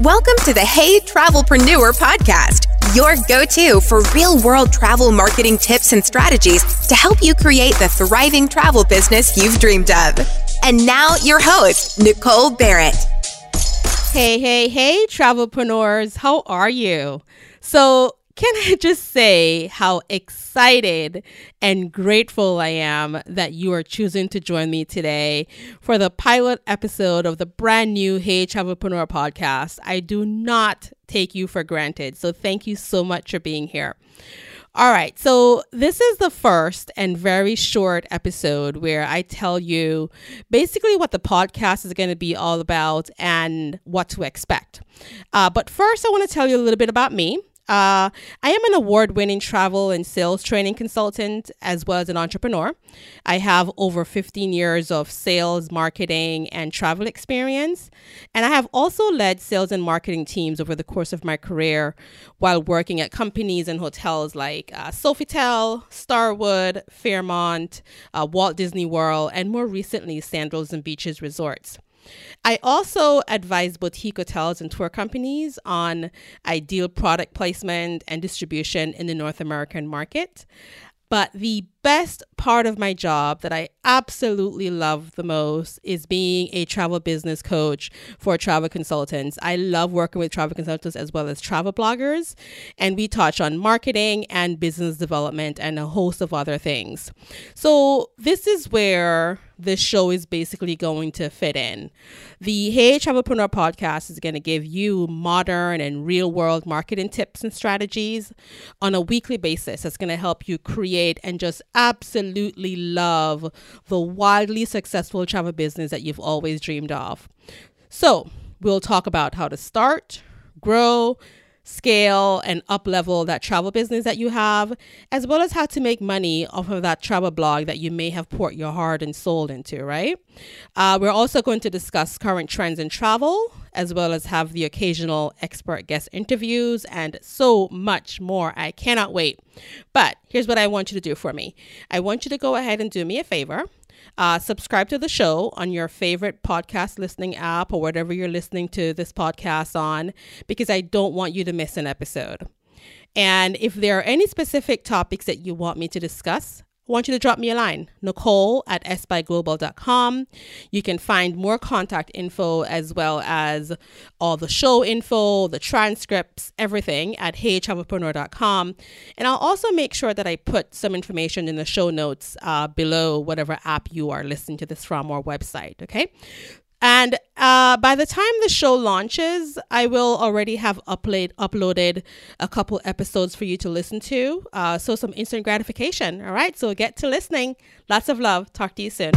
Welcome to the Hey Travelpreneur podcast, your go to for real world travel marketing tips and strategies to help you create the thriving travel business you've dreamed of. And now, your host, Nicole Barrett. Hey, hey, hey, travelpreneurs, how are you? So, can I just say how excited and grateful I am that you are choosing to join me today for the pilot episode of the brand new Hey Travelpreneur podcast? I do not take you for granted. So thank you so much for being here. All right, so this is the first and very short episode where I tell you basically what the podcast is going to be all about and what to expect. Uh, but first, I want to tell you a little bit about me. Uh, I am an award winning travel and sales training consultant as well as an entrepreneur. I have over 15 years of sales, marketing, and travel experience. And I have also led sales and marketing teams over the course of my career while working at companies and hotels like uh, Sofitel, Starwood, Fairmont, uh, Walt Disney World, and more recently, Sandals and Beaches Resorts. I also advise boutique hotels and tour companies on ideal product placement and distribution in the North American market. But the best part of my job that I absolutely love the most is being a travel business coach for travel consultants. I love working with travel consultants as well as travel bloggers, and we touch on marketing and business development and a host of other things. So, this is where this show is basically going to fit in. The Hey Travelpreneur podcast is going to give you modern and real world marketing tips and strategies on a weekly basis. That's going to help you create and just absolutely love the wildly successful travel business that you've always dreamed of. So, we'll talk about how to start, grow, scale and up level that travel business that you have, as well as how to make money off of that travel blog that you may have poured your heart and soul into, right? Uh, we're also going to discuss current trends in travel, as well as have the occasional expert guest interviews and so much more. I cannot wait. But here's what I want you to do for me I want you to go ahead and do me a favor. Uh, subscribe to the show on your favorite podcast listening app or whatever you're listening to this podcast on, because I don't want you to miss an episode. And if there are any specific topics that you want me to discuss, I want you to drop me a line, Nicole at sbyglobal.com. You can find more contact info as well as all the show info, the transcripts, everything at heytravelpreneur.com. And I'll also make sure that I put some information in the show notes uh, below whatever app you are listening to this from or website. Okay. And uh, by the time the show launches, I will already have upload, uploaded a couple episodes for you to listen to. Uh, so, some instant gratification. All right. So, get to listening. Lots of love. Talk to you soon.